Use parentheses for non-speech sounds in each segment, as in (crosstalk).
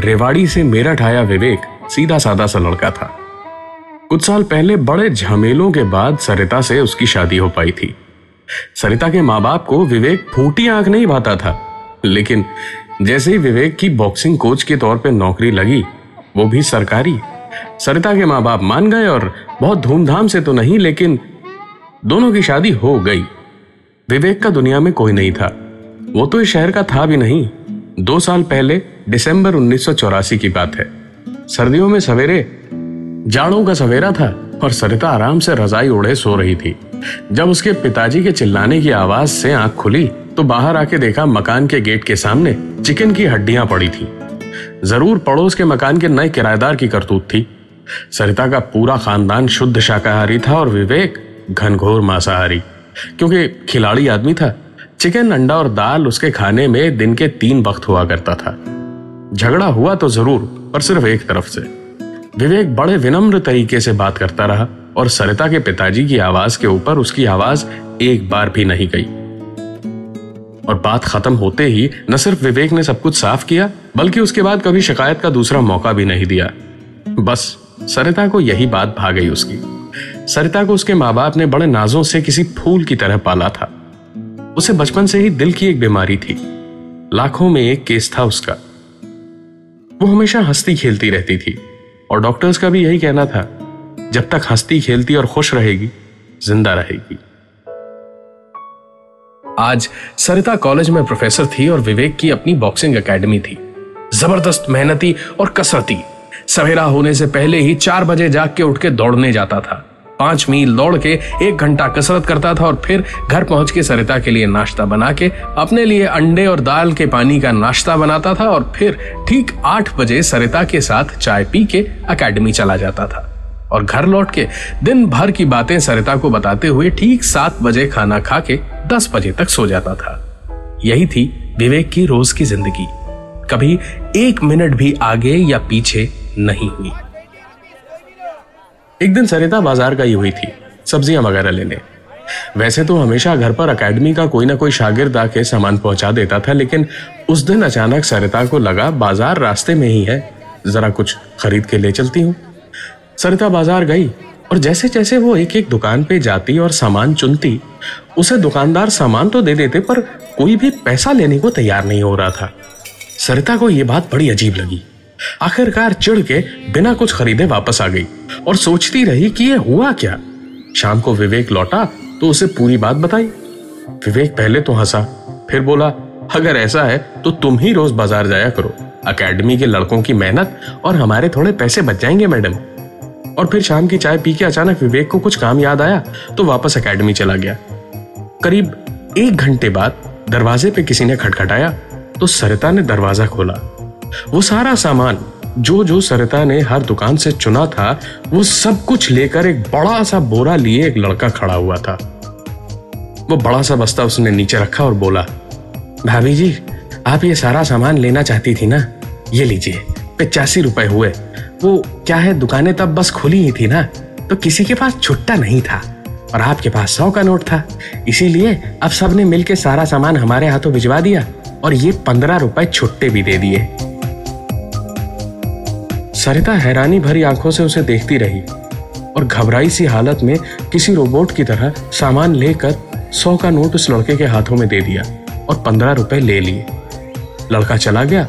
रेवाड़ी से मेरठ आया विवेक सीधा साधा सा लड़का था। कुछ साल पहले बड़े झमेलों के बाद सरिता से उसकी शादी हो पाई थी। सरिता के माँ बाप को विवेक फूटी आँख नहीं भाता था, लेकिन जैसे ही विवेक की बॉक्सिंग कोच के तौर पे नौकरी लगी, वो भी सरकारी। सरिता के माँ बाप मान गए और बहुत धूमधाम से तो नहीं, लेकिन दोनों की शादी हो गई। विवेक का दुनिया में कोई नहीं था। वो तो इस शहर का था भी नहीं। दो साल पहले दिसंबर 1984 की बात है। सर्दियों में सवेरे जाड़ों का सवेरा था और सरिता आराम से रजाई ओढ़े सो रही थी। जब उसके पिताजी के चिल्लाने की आवाज़ से आँख खुली तो बाहर आके देखा मकान के गेट के सामने चिकन की हड्डियाँ पड़ी थी। ज़रूर पड़ोस के मकान के नए किराएदार की करतूत थी। सरिता का पूरा खानदान शुद्ध शाकाहारी था और विवेक घनघोर मांसाहारी, क्योंकि खिलाड़ी आदमी था। चिकन, अंडा और दाल उसके खाने में दिन के तीन वक्त हुआ करता था। झगड़ा हुआ तो ज़रूर, पर सिर्फ़ एक तरफ़ से। विवेक बड़े विनम्र तरीके से बात करता रहा और सरिता के पिताजी की आवाज़ के ऊपर उसकी आवाज़ एक बार भी नहीं गई। और बात खत्म होते ही न सिर्फ़ विवेक ने सब कुछ साफ़ किया, बल्कि उसके बाद कभी शिकायत का दूसरा मौका भी नहीं दिया। बस, सरिता को यही बात भा गई उसकी। सरिता को उसके माँ बाप ने बड़े नाजों से किसी फूल की तरह पाला था। उसे बचपन से ही दिल की एक बीमारी थी। लाखों में एक केस था उसका। वो हमेशा हंसती खेलती रहती थी और डॉक्टर्स का भी यही कहना था, जब तक हंसती खेलती और खुश रहेगी, ज़िंदा रहेगी। आज सरिता कॉलेज में प्रोफेसर थी और विवेक की अपनी बॉक्सिंग एकेडमी थी। ज़बरदस्त मेहनती और कसरती। सवेरा होने से पहले ही चार बजे जाग के उठ के दौड़ने जाता था। पाँच मील दौड़ के एक घंटा कसरत करता था और फिर घर पहुँच के सरिता के लिए नाश्ता बना के अपने लिए अंडे और दाल के पानी का नाश्ता बनाता था और फिर ठीक आठ बजे सरिता के साथ चाय पी के अकेडमी चला जाता था। और घर लौट के दिन भर की बातें सरिता को बताते हुए ठीक सात बजे खाना खा के दस बजे तक सो जाता था। यही थी विवेक की रोज की ज़िंदगी। कभी एक मिनट भी आगे या पीछे नहीं हुई। एक दिन सरिता बाज़ार गई हुई थी, सब्ज़ियाँ वगैरह लेने। वैसे तो हमेशा घर पर अकेडमी का कोई ना कोई शागिर्द आके सामान पहुँचा देता था, लेकिन उस दिन अचानक सरिता को लगा बाज़ार रास्ते में ही है। जरा कुछ खरीद के ले चलती हूँ। सरिता बाज़ार गई और जैसे जैसे वो एक एक दुकान पे जाती और सामान चुनती, उसे दुकानदार सामान तो दे देते, पर कोई भी पैसा लेने को तैयार नहीं हो रहा था। सरिता को यह बात बड़ी अजीब लगी। आखिरकार चिढ़ के बिना कुछ खरीदे वापस आ गई और सोचती रही कि यह हुआ क्या। शाम को विवेक लौटा तो उसे पूरी बात बताई। विवेक पहले तो हंसा, फिर बोला, अगर ऐसा है तो तुम ही रोज बाज़ार जाया करो। अकेडमी के लड़कों की मेहनत और हमारे थोड़े पैसे बच जाएँगे, मैडम। और फिर शाम की चाय पी के अचानक विवेक को कुछ काम याद आया तो वापस अकेडमी चला गया। करीब एक घंटे बाद दरवाजे पे किसी ने खटखटाया तो सरिता ने दरवाज़ा खोला। वो सारा सामान जो जो सरिता ने हर दुकान से चुना था, वो सब कुछ लेकर एक बड़ा सा बोरा लिए एक लड़का खड़ा हुआ था। वो बड़ा सा बस्ता उसने नीचे रखा और बोला, भाभी जी, आप ये सारा सामान लेना चाहती थी ना? ये लीजिए, पचासी रुपए हुए। वो क्या है, दुकानें तब बस खुली ही थी ना? तो किसी के पास छुट्टा नहीं था और आपके पास सौ का नोट था। इसीलिए अब सबने मिलके सारा सामान हमारे हाथों भिजवा दिया और ये पंद्रह रुपए छुट्टे भी दे दिए। सरिता हैरानी भरी आँखों से उसे देखती रही और घबराई सी हालत में किसी रोबोट की तरह सामान लेकर सौ का नोट उस लड़के के हाथों में दे दिया और पंद्रह रुपए ले लिए। लड़का चला गया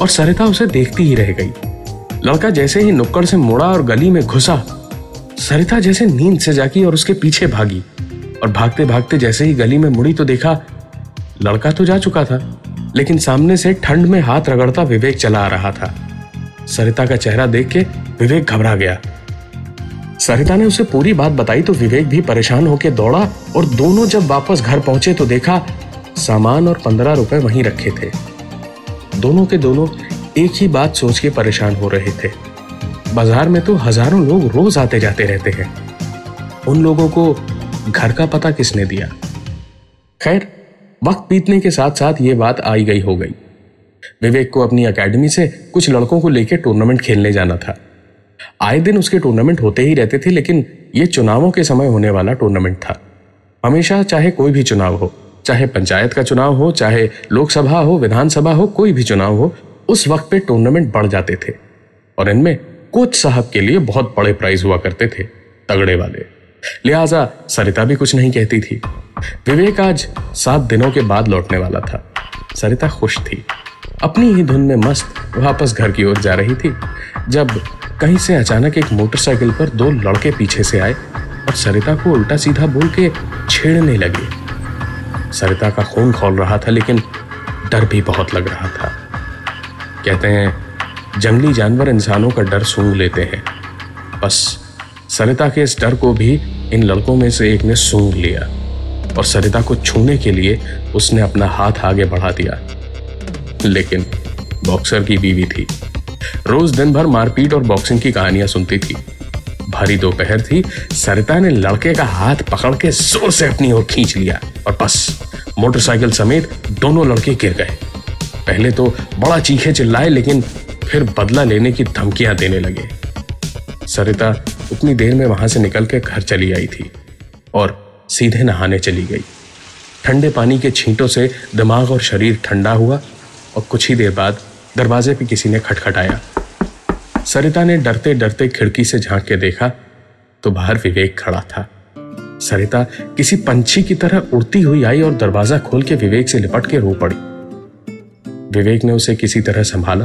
और सरिता उसे देखती ही रह गई। लड़का जैसे ही नुक्कड़ से मुड़ा और गली में घुसा, सरिता जैसे नींद से जागी और उसके पीछे भागी और भागते भागते जैसे ही गली में मुड़ी तो देखा, लड़का तो जा चुका था, लेकिन सामने से ठंड में हाथ रगड़ता विवेक चला आ रहा था। सरिता का चेहरा देख के विवेक घबरा गया। सरिता ने उसे पूरी बात बताई तो विवेक भी परेशान होकर दौड़ा और दोनों जब वापस घर पहुँचे तो देखा सामान और पंद्रह रुपए वहीं रखे थे। दोनों के दोनों एक ही बात सोच के परेशान हो रहे थे। बाज़ार में तो हज़ारों लोग रोज आते जाते रहते हैं। उन लोगों को घर का पता किसने दिया? खैर, वक्त बीतने के साथ साथ ये बात आई गई हो गई। विवेक को अपनी अकेडमी से कुछ लड़कों को लेकर टूर्नामेंट खेलने जाना था। आए दिन उसके टूर्नामेंट होते ही रहते थे, लेकिन ये चुनावों के समय होने वाला टूर्नामेंट था। हमेशा चाहे कोई भी चुनाव हो, चाहे पंचायत का चुनाव हो, चाहे लोकसभा हो, विधानसभा हो, कोई भी चुनाव हो, उस वक्त पे टूर्नामेंट बढ़ जाते थे। और इनमें कोच साहब के लिए बहुत बड़े प्राइज हुआ करते थे, तगड़े वाले। लिहाजा सरिता भी कुछ नहीं कहती थी। विवेक आज सात दिनों के बाद लौटने वाला था। सरिता खुश थी। अपनी ही धुन में मस्त वापस घर की ओर जा रही थी, जब कहीं से अचानक एक मोटरसाइकिल पर दो लड़के पीछे से आए और सरिता को उल्टा सीधा बोल के छेड़ने लगे। सरिता का खून खोल रहा था, लेकिन डर भी बहुत लग रहा था। कहते हैं, जंगली जानवर इंसानों का डर सूंघ लेते हैं। बस सरिता के इस डर को भी इन लड़कों में से एक ने सूंघ लिया और सरिता को छूने के लिए उसने अपना हाथ आगे बढ़ा दिया। लेकिन बॉक्सर की बीवी थी। रोज दिन भर मारपीट और बॉक्सिंग की कहानियाँ सुनती थी। भारी दोपहर थी, सरिता ने लड़के का हाथ पकड़ के ज़ोर से अपनी ओर खींच लिया और बस, मोटरसाइकिल समेत दोनों लड़के गिर गए। पहले तो बड़ा चीखे चिल्लाए, लेकिन फिर बदला लेने की धमकियाँ देने लगे। सरिता उतनी देर में वहाँ से निकल के घर चली आई थी और सीधे नहाने चली गई। ठंडे पानी के छींटों से दिमाग और शरीर ठंडा हुआ और कुछ ही देर बाद दरवाजे पे किसी ने खटखटाया। सरिता ने डरते डरते खिड़की से झाँक के देखा तो बाहर विवेक खड़ा था। सरिता किसी पंछी की तरह उड़ती हुई आई और दरवाज़ा खोल के विवेक से लिपट के रो पड़ी। विवेक ने उसे किसी तरह संभाला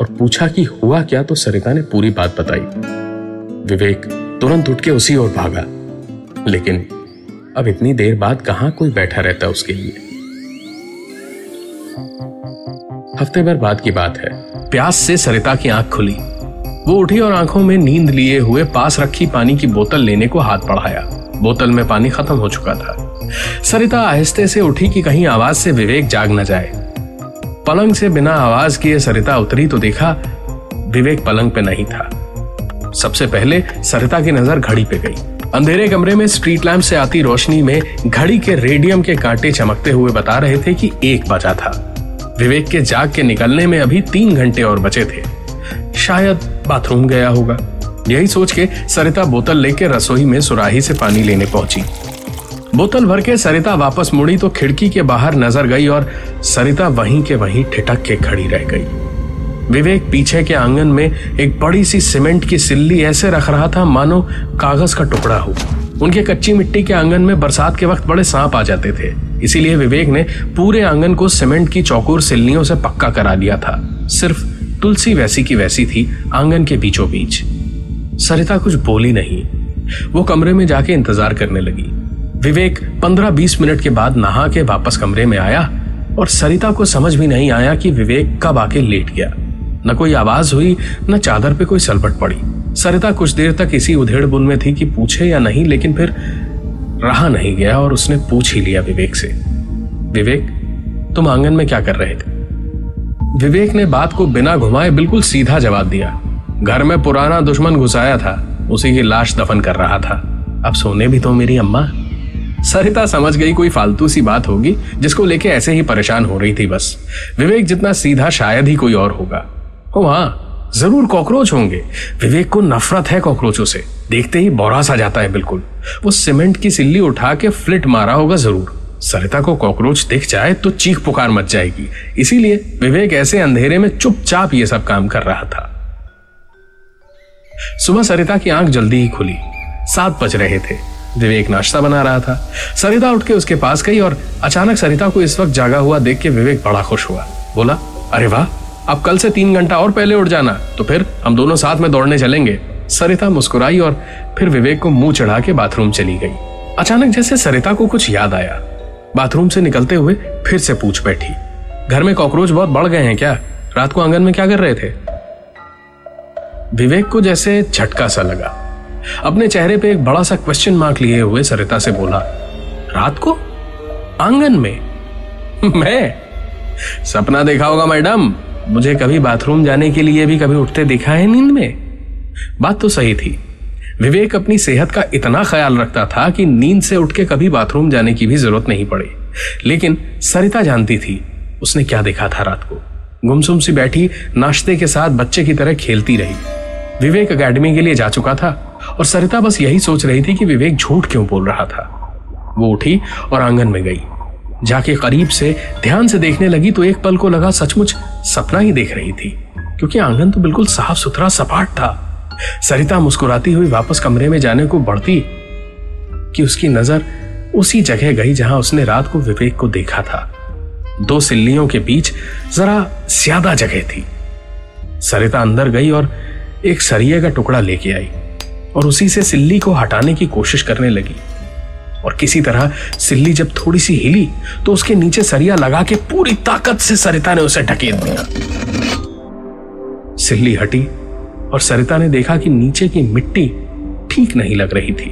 और पूछा कि हुआ क्या तो सरिता ने पूरी बात बताई। विवेक तुरंत उठ के उसी ओर भागा। लेकिन अब इतनी देर बाद कहाँ कोई बैठा रहता उसके लिए? हफ़्ते भर बाद की बात है। प्यास से सरिता की आँख खुली। वो उठी और आँखों में नींद लिए हुए पास रखी पानी की बोतल लेने को हाथ बढ़ाया। बोतल में पानी खत्म हो चुका था। सरिता आहिस्ते से उठी कि कहीं आवाज़ से विवेक जाग न जाए। पलंग से बिना आवाज़ किए सरिता उतरी तो देखा विवेक पलंग पे नहीं था। सबसे पहले सरिता की नज़र घड़ी पे गई। अंधेरे कमरे में स्ट्रीट लैंप से आती रोशनी में घड़ी के रेडियम के कांटे चमकते हुए बता रहे थे कि एक बजा था। विवेक के जाग के निकलने में अभी तीन घंटे और बचे थे। शायद बाथरूम गया होगा। यही सोच के सरिता बोतल लेकर रसोई में सुराही से पानी लेने पहुँची। बोतल भर के सरिता वापस मुड़ी तो खिड़की के बाहर नज़र गई और सरिता वहीं के वहीं ठिठक के खड़ी रह गई। विवेक पीछे के आँगन में एक बड़ी सी सीमेंट की सिल्ली ऐसे रख रहा था, मानो कागज़ का टुकड़ा हो। उनके कच्ची मिट्टी के आँगन में बरसात के वक्त बड़े सांप आ जाते थे। इसीलिए विवेक ने पूरे आँगन को सीमेंट की चौकोर सिल्लियों से पक्का करा दिया था। सिर्फ़ तुलसी वैसी की वैसी थी आँगन के बीचों बीच। सरिता कुछ बोली नहीं। वो कमरे में जाके इंतज़ार करने लगी। विवेक पंद्रह बीस मिनट के बाद नहा के वापस कमरे में आया और सरिता को समझ भी नहीं आया कि विवेक कब आके लेट गया। न कोई आवाज़ हुई, न चादर पे कोई सलपट पड़ी। सरिता कुछ देर तक इसी उधेड़ बुन में थी कि पूछे या नहीं, लेकिन फिर रहा नहीं गया और उसने पूछ ही लिया विवेक से। विवेक, तुम आँगन में क्या कर रहे थे? विवेक ने बात को बिना घुमाए बिल्कुल सीधा जवाब दिया। घर में पुराना दुश्मन घुसाया था, उसी की लाश दफन कर रहा था। अब सोने भी तो मेरी अम्मा। सरिता समझ गई कोई फालतू सी बात होगी, जिसको लेके ऐसे ही परेशान हो रही थी बस। विवेक जितना सीधा शायद ही कोई और होगा। ओ हाँ ज़रूर कॉकरोच होंगे। विवेक को नफरत है कॉकरोचों से। देखते ही बोरा सा जाता है बिल्कुल। वो सीमेंट की सिल्ली उठा के फ्लिट मारा होगा ज़रूर। सरिता को कॉकरोच दिख जाए तो चीख पुकार मच जाएगी। इसीलिए विवेक ऐसे अंधेरे में चुपचाप ये सब काम कर रहा था। सुबह सरिता की आँख जल्दी ही खुली। सात बज रहे थे। विवेक नाश्ता बना रहा था। सरिता उठ के उसके पास गई और अचानक सरिता को इस वक्त जागा हुआ देख के विवेक बड़ा खुश हुआ। बोला, अरे वाह अब कल से तीन घंटा और पहले उठ जाना तो फिर हम दोनों साथ में दौड़ने चलेंगे। सरिता मुस्कुराई और फिर विवेक को मुँह चढ़ा के बाथरूम चली गई। अचानक जैसे सरिता को कुछ याद आया। बाथरूम से निकलते हुए फिर से पूछ बैठी। घर में कॉकरोच बहुत बढ़ गए हैं क्या? रात को आँगन में क्या कर रहे थे? विवेक को जैसे झटका सा लगा। अपने चेहरे पे एक बड़ा सा क्वेश्चन मार्क लिए हुए सरिता से बोला, रात को? आँगन में? (laughs) मैं? सपना देखा होगा, मैडम। मुझे कभी बाथरूम जाने के लिए भी कभी उठते दिखा है नींद में? बात तो सही थी। विवेक अपनी सेहत का इतना ख्याल रखता था कि नींद से उठ के कभी बाथरूम जाने की भी ज़रूरत नहीं पड़ी। लेकिन सरिता जानती थी, उसने क्या देखा था रात को। गुमसुम सी बैठी, नाश्ते के साथ बच्चे की तरह खेलती रही। विवेक अकेडमी के लिए जा चुका था और सरिता बस यही सोच रही थी कि विवेक झूठ क्यों बोल रहा था। वो उठी और आँगन में गई। जाके करीब से ध्यान से देखने लगी तो एक पल को लगा सचमुच सपना ही देख रही थी, क्योंकि आँगन तो बिल्कुल साफ़ सुथरा सपाट था। सरिता मुस्कुराती हुई वापस कमरे में जाने को बढ़ती कि उसकी नज़र उसी जगह गई जहाँ उसने रात को विवेक को देखा था। दो सिल्लियों के बीच जरा ज़्यादा जगह थी। सरिता अंदर गई और एक सरिये का टुकड़ा लेके आई और उसी से सिल्ली को हटाने की कोशिश करने लगी। और किसी तरह सिल्ली जब थोड़ी सी हिली तो उसके नीचे सरिया लगा के पूरी ताकत से सरिता ने उसे ढकेल दिया। सिल्ली हटी और सरिता ने देखा कि नीचे की मिट्टी ठीक नहीं लग रही थी।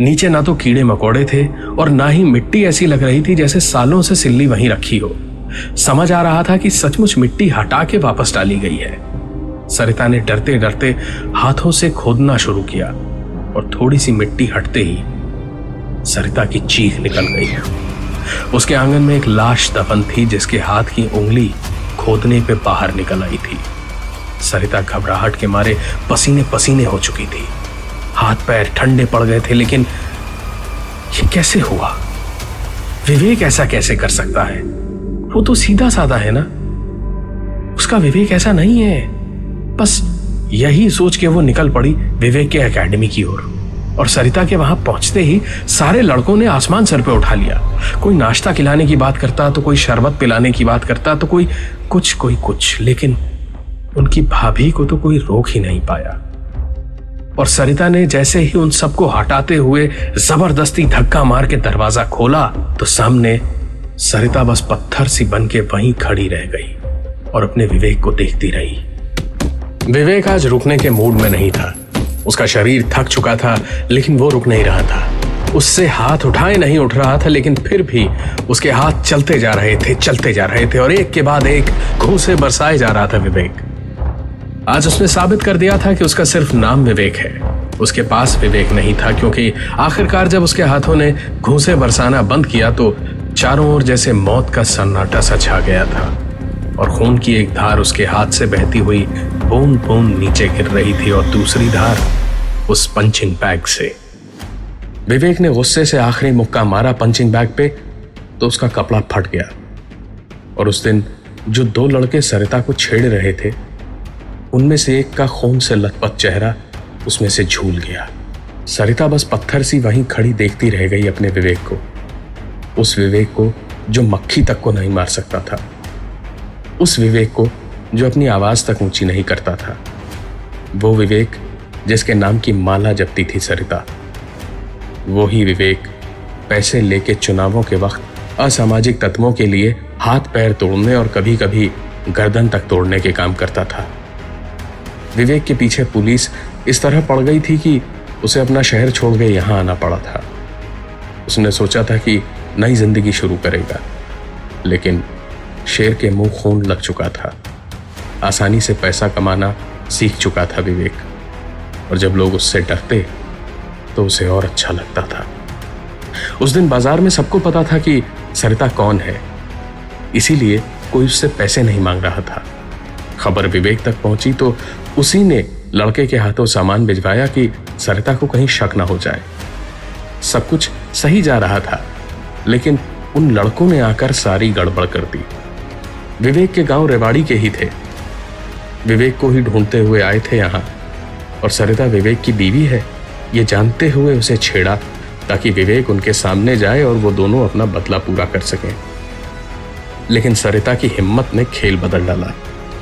नीचे ना तो कीड़े मकोड़े थे और ना ही मिट्टी ऐसी लग रही थी जैसे सालों से सिल्ली वहीं रखी हो। समझ आ रहा था कि सचमुच मिट्टी हटा के वापस डाली गई है। सरिता ने डरते डरते हाथों से खोदना शुरू किया और थोड़ी सी मिट्टी हटते ही सरिता की चीख निकल गई। उसके आँगन में एक लाश दफन थी, जिसके हाथ की उंगली खोदने पे बाहर निकल आई थी। सरिता घबराहट के मारे पसीने पसीने हो चुकी थी। हाथ पैर ठंडे पड़ गए थे, लेकिन ये कैसे हुआ? विवेक ऐसा कैसे कर सकता है? वो तो सीधा साधा है ना? उसका विवेक ऐसा नहीं है। बस यही सोच के वो निकल पड़ी विवेक के एकेडमी की ओर। और सरिता के वहाँ पहुँचते ही सारे लड़कों ने आसमान सर पे उठा लिया। कोई नाश्ता खिलाने की बात करता तो कोई शरबत पिलाने की बात करता तो कोई कुछ कोई कुछ, लेकिन उनकी भाभी को तो कोई रोक ही नहीं पाया। और सरिता ने जैसे ही उन सबको हटाते हुए ज़बरदस्ती धक्का मार के दरवाज़ा खोला तो सामने सरिता बस पत्थर सी बन के वहीं खड़ी रह गई और अपने विवेक को देखती रही। विवेक आज रुकने के मूड में नहीं था। उसका शरीर थक चुका था, लेकिन वो रुक नहीं रहा था। उससे हाथ उठाए नहीं उठ रहा था, लेकिन फिर भी उसके हाथ चलते जा रहे थे, चलते जा रहे थे, और एक के बाद एक घूसे बरसाए जा रहा था विवेक। आज उसने साबित कर दिया था कि उसका सिर्फ़ नाम विवेक है। उसके पास विवेक नहीं था, क्योंकि आखिरकार जब उसके हाथों ने घूसे बरसाना बंद किया तो चारों ओर जैसे मौत का सन्नाटा सा छा गया था। और खून की एक धार उसके हाथ से बहती हुई बूंद बूंद नीचे गिर रही थी और दूसरी धार उस पंचिंग बैग से। विवेक ने गुस्से से आखिरी मुक्का मारा पंचिंग बैग पे तो उसका कपड़ा फट गया। और उस दिन जो दो लड़के सरिता को छेड़ रहे थे, उनमें से एक का खून से लथपथ चेहरा उसमें से झूल गया। सरिता बस पत्थर सी वहीं खड़ी देखती रह गई अपने विवेक को। उस विवेक को जो मक्खी तक को नहीं मार सकता था। उस विवेक को जो अपनी आवाज़ तक ऊँची नहीं करता था। वो विवेक जिसके नाम की माला जपती थी सरिता। वो ही विवेक पैसे लेके चुनावों के वक्त असामाजिक तत्वों के लिए हाथ पैर तोड़ने और कभी कभी गर्दन तक तोड़ने के काम करता था। विवेक के पीछे पुलिस इस तरह पड़ गई थी कि उसे अपना शहर छोड़ के यहाँ आना पड़ा था। उसने सोचा था कि नई ज़िंदगी शुरू करेगा, लेकिन शेर के मुँह खून लग चुका था। आसानी से पैसा कमाना सीख चुका था विवेक। और जब लोग उससे डरते तो उसे और अच्छा लगता था। उस दिन बाज़ार में सबको पता था कि सरिता कौन है। इसीलिए कोई उससे पैसे नहीं मांग रहा था। खबर विवेक तक पहुँची तो उसी ने लड़के के हाथों सामान भिजवाया कि सरिता को कहीं शक ना हो जाए। सब कुछ सही जा रहा था, लेकिन उन लड़कों ने आकर सारी गड़बड़ कर दी। विवेक के गाँव रेवाड़ी के ही थे। विवेक को ही ढूंढते हुए आए थे यहाँ। और सरिता विवेक की बीवी है, ये जानते हुए उसे छेड़ा, ताकि विवेक उनके सामने जाए और वो दोनों अपना बदला पूरा कर सकें। लेकिन सरिता की हिम्मत ने खेल बदल डाला।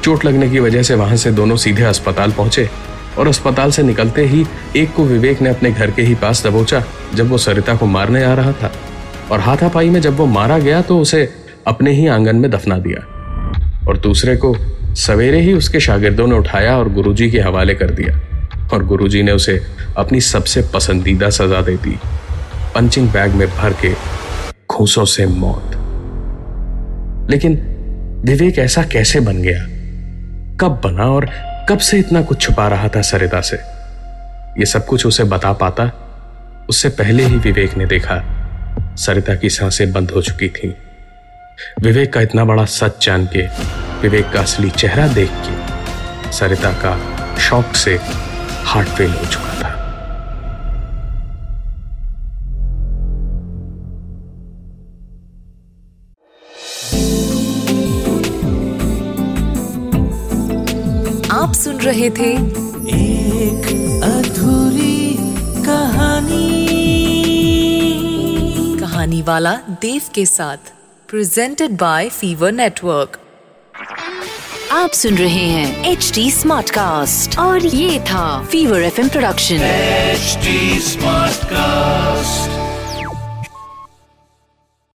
चोट लगने की वजह से वहाँ से दोनों सीधे अस्पताल पहुँचे, और अस्पताल से निकलते ही एक को विवेक ने अपने घर के ही पास दबोचा, जब वो सरिता को मारने आ रहा था। और हाथापाई में जब वो मारा गया तो उसे अपने ही आँगन में दफना दिया। और दूसरे को सवेरे ही उसके शागिर्दों ने उठाया और गुरुजी के हवाले कर दिया। और गुरुजी ने उसे अपनी सबसे पसंदीदा सजा दे दी, पंचिंग बैग में भर के घूसों से मौत। लेकिन विवेक ऐसा कैसे बन गया? कब बना और कब से इतना कुछ छुपा रहा था सरिता से? यह सब कुछ उसे बता पाता, उससे पहले ही विवेक ने देखा, सरिता की साँसें बंद हो चुकी थीं। विवेक का इतना बड़ा सच जान के विवेक का असली चेहरा देख के सरिता का शौक से हार्ट फेल हो चुका था। आप सुन रहे थे एक अधूरी कहानी। कहानी वाला देव के साथ। प्रेजेंटेड बाय फीवर नेटवर्क आप सुन रहे हैं एच डी स्मार्ट कास्ट और ये था Fever FM production HD smart cast